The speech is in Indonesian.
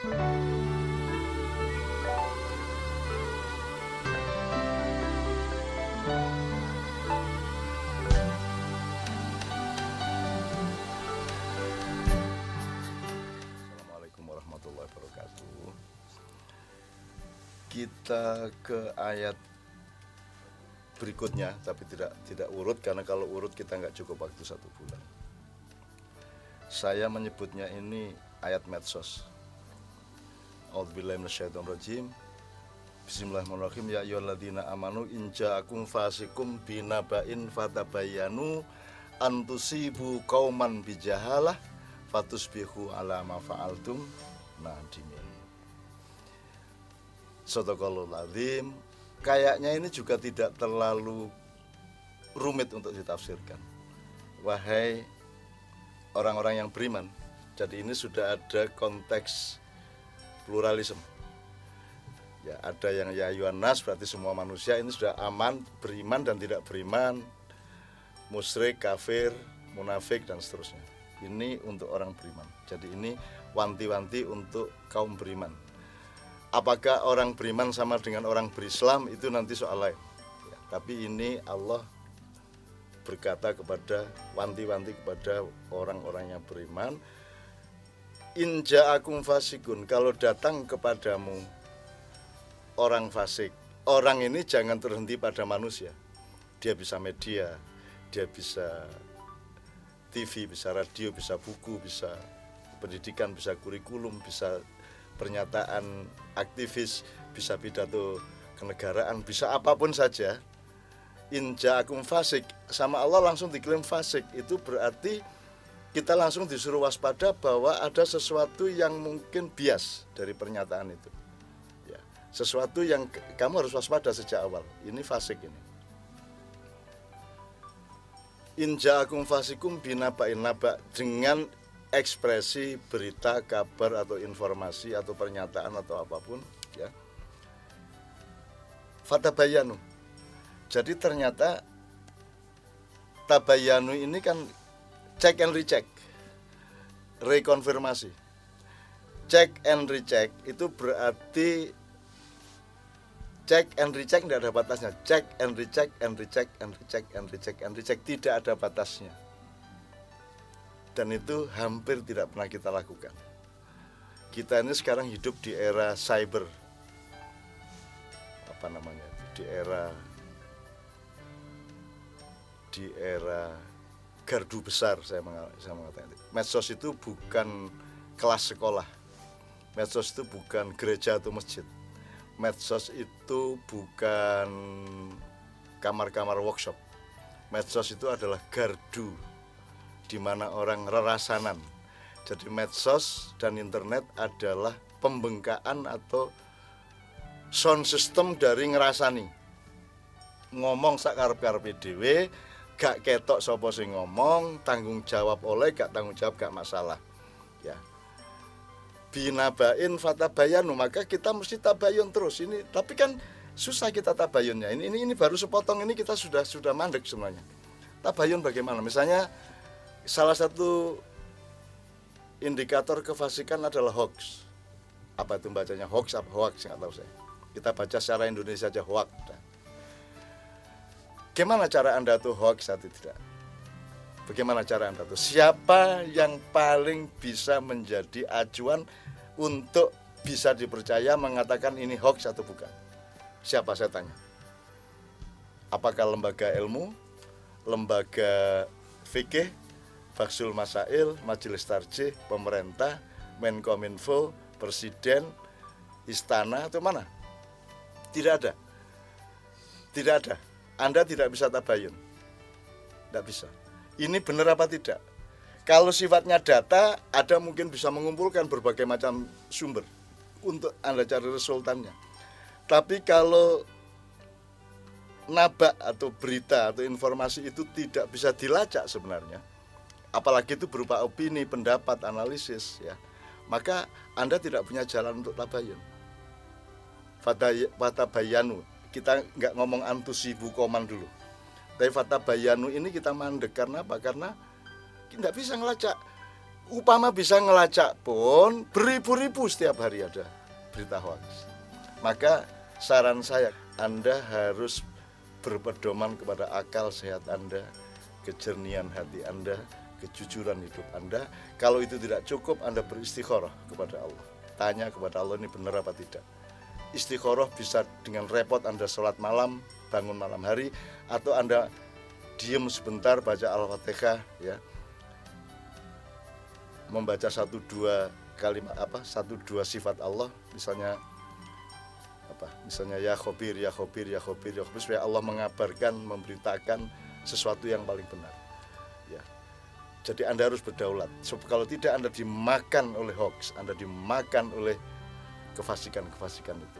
Assalamualaikum warahmatullahi wabarakatuh. Kita ke ayat berikutnya, tapi tidak tidak urut karena kalau urut kita nggak cukup waktu satu bulan. Saya menyebutnya ini ayat medsos. A'udzubillahiminasyaitonirrajim. Bismillahirrahmanirrahim. Ya ayyuhalladzina amanu in ja'akum fasikum binaba'in fatabayyanu an tusibu qauman bijahalah fatusbihu ala ma fa'altum nadimin. Sadaqallahul azim. Kayaknya ini juga tidak terlalu rumit untuk ditafsirkan. Wahai orang-orang yang beriman. Jadi ini sudah ada konteks pluralisme. Ya, ada yang ya nas berarti semua manusia ini sudah aman, beriman dan tidak beriman, musyrik, kafir, munafik dan seterusnya. Ini untuk orang beriman. Jadi ini wanti-wanti untuk kaum beriman. Apakah orang beriman sama dengan orang berislam itu nanti soal lain. Ya, tapi ini Allah berkata kepada wanti-wanti kepada orang-orang yang beriman inja akum fasikun kalau datang kepadamu orang fasik orang ini jangan terhenti pada manusia. Dia bisa media dia bisa TV bisa radio bisa buku bisa pendidikan bisa kurikulum bisa pernyataan aktivis bisa pidato kenegaraan bisa apa pun saja. Inja akum fasik sama Allah langsung diklaim fasik. Itu berarti kita langsung disuruh waspada bahwa ada sesuatu yang mungkin bias dari pernyataan itu. Ya sesuatu yang kamu harus waspada sejak awal. Ini fasik ini. Inja akum fasikum binaba'in naba dengan ekspresi berita kabar atau informasi atau pernyataan atau apa pun ya. Fatabayanu jadi ternyata tabayanu ini kan check and recheck. Rekonfirmasi. Check and recheck itu berarti check and recheck tidak ada batasnya. Check and recheck and recheck and recheck and recheck and recheck. Tidak ada batasnya. Dan itu hampir tidak pernah kita lakukan. Kita ini sekarang hidup di era cyber. Apa namanya? Di era di era gardu besar saya saya mengatakan medsos itu bukan kelas sekolah. Medsos itu bukan gereja atau masjid. Medsos itu bukan kamar-kamar workshop. Medsos itu adalah gardu di mana orang rerasanan. Jadi medsos dan internet adalah pembengkaan atau sound system dari ngerasani. Ngomong sakarep-karep dhewe gak ketok sapa sing ngomong tanggung jawab oleh gak tanggung jawab gak masalah. Ya. Binabain fatabayanu maka kita mesti tabayun terus. Ini tapi kan susah kita tabayunnya. Ini ini ini baru sepotong ini kita sudah sudah mandek semuanya tabayun bagaimana? Misalnya salah satu indikator kefasikan adalah hoax. Apa itu bacanya? Hoax apa? Hoax nggak tahu saya. Kita baca secara Indonesia aja hoax Udah. Gimana cara Anda tuh hoax atau tidak? Bagaimana cara Anda tuh? Siapa yang paling bisa menjadi acuan untuk bisa dipercaya mengatakan ini hoax atau bukan? Siapa saya tanya? Apakah lembaga ilmu, lembaga fikih, Baksul Masail, Majelis Tarjih, pemerintah, Menkominfo, presiden, istana atau mana? Tidak ada. Tidak ada. Anda tidak bisa tabayun. Tidak bisa. Ini benar apa tidak? Kalau sifatnya data, ada mungkin bisa mengumpulkan berbagai macam sumber untuk Anda cari resultannya. Tapi kalau nabak atau berita atau informasi itu tidak bisa dilacak sebenarnya, apalagi itu berupa opini, pendapat, analisis, ya, maka Anda tidak punya jalan untuk tabayun. Fatabayanu, kita nggak ngomong antusibu koman dulu. Tapi fatabayanu ini kita mandek karena apa? Karena nggak bisa ngelacak upama bisa ngelacak pun beribu-ribu setiap hari ada berita hoax. Maka saran saya Anda harus berpedoman kepada akal sehat Anda, kejernihan hati Anda, kejujuran hidup Anda. Kalau itu tidak cukup, Anda beristikharah kepada Allah. Tanya kepada Allah ini benar apa tidak. Istikharah bisa dengan repot Anda sholat malam, bangun malam hari, atau Anda diem sebentar baca Al-Fatihah ya. Membaca satu dua kalimat apa satu dua sifat Allah misalnya apa misalnya ya khobir ya khobir ya khobir ya khobir supaya Allah mengabarkan memberitakan sesuatu yang paling benar ya. Jadi anda harus berdaulat. So, kalau tidak anda dimakan oleh hoax anda dimakan oleh kefasikan kefasikan itu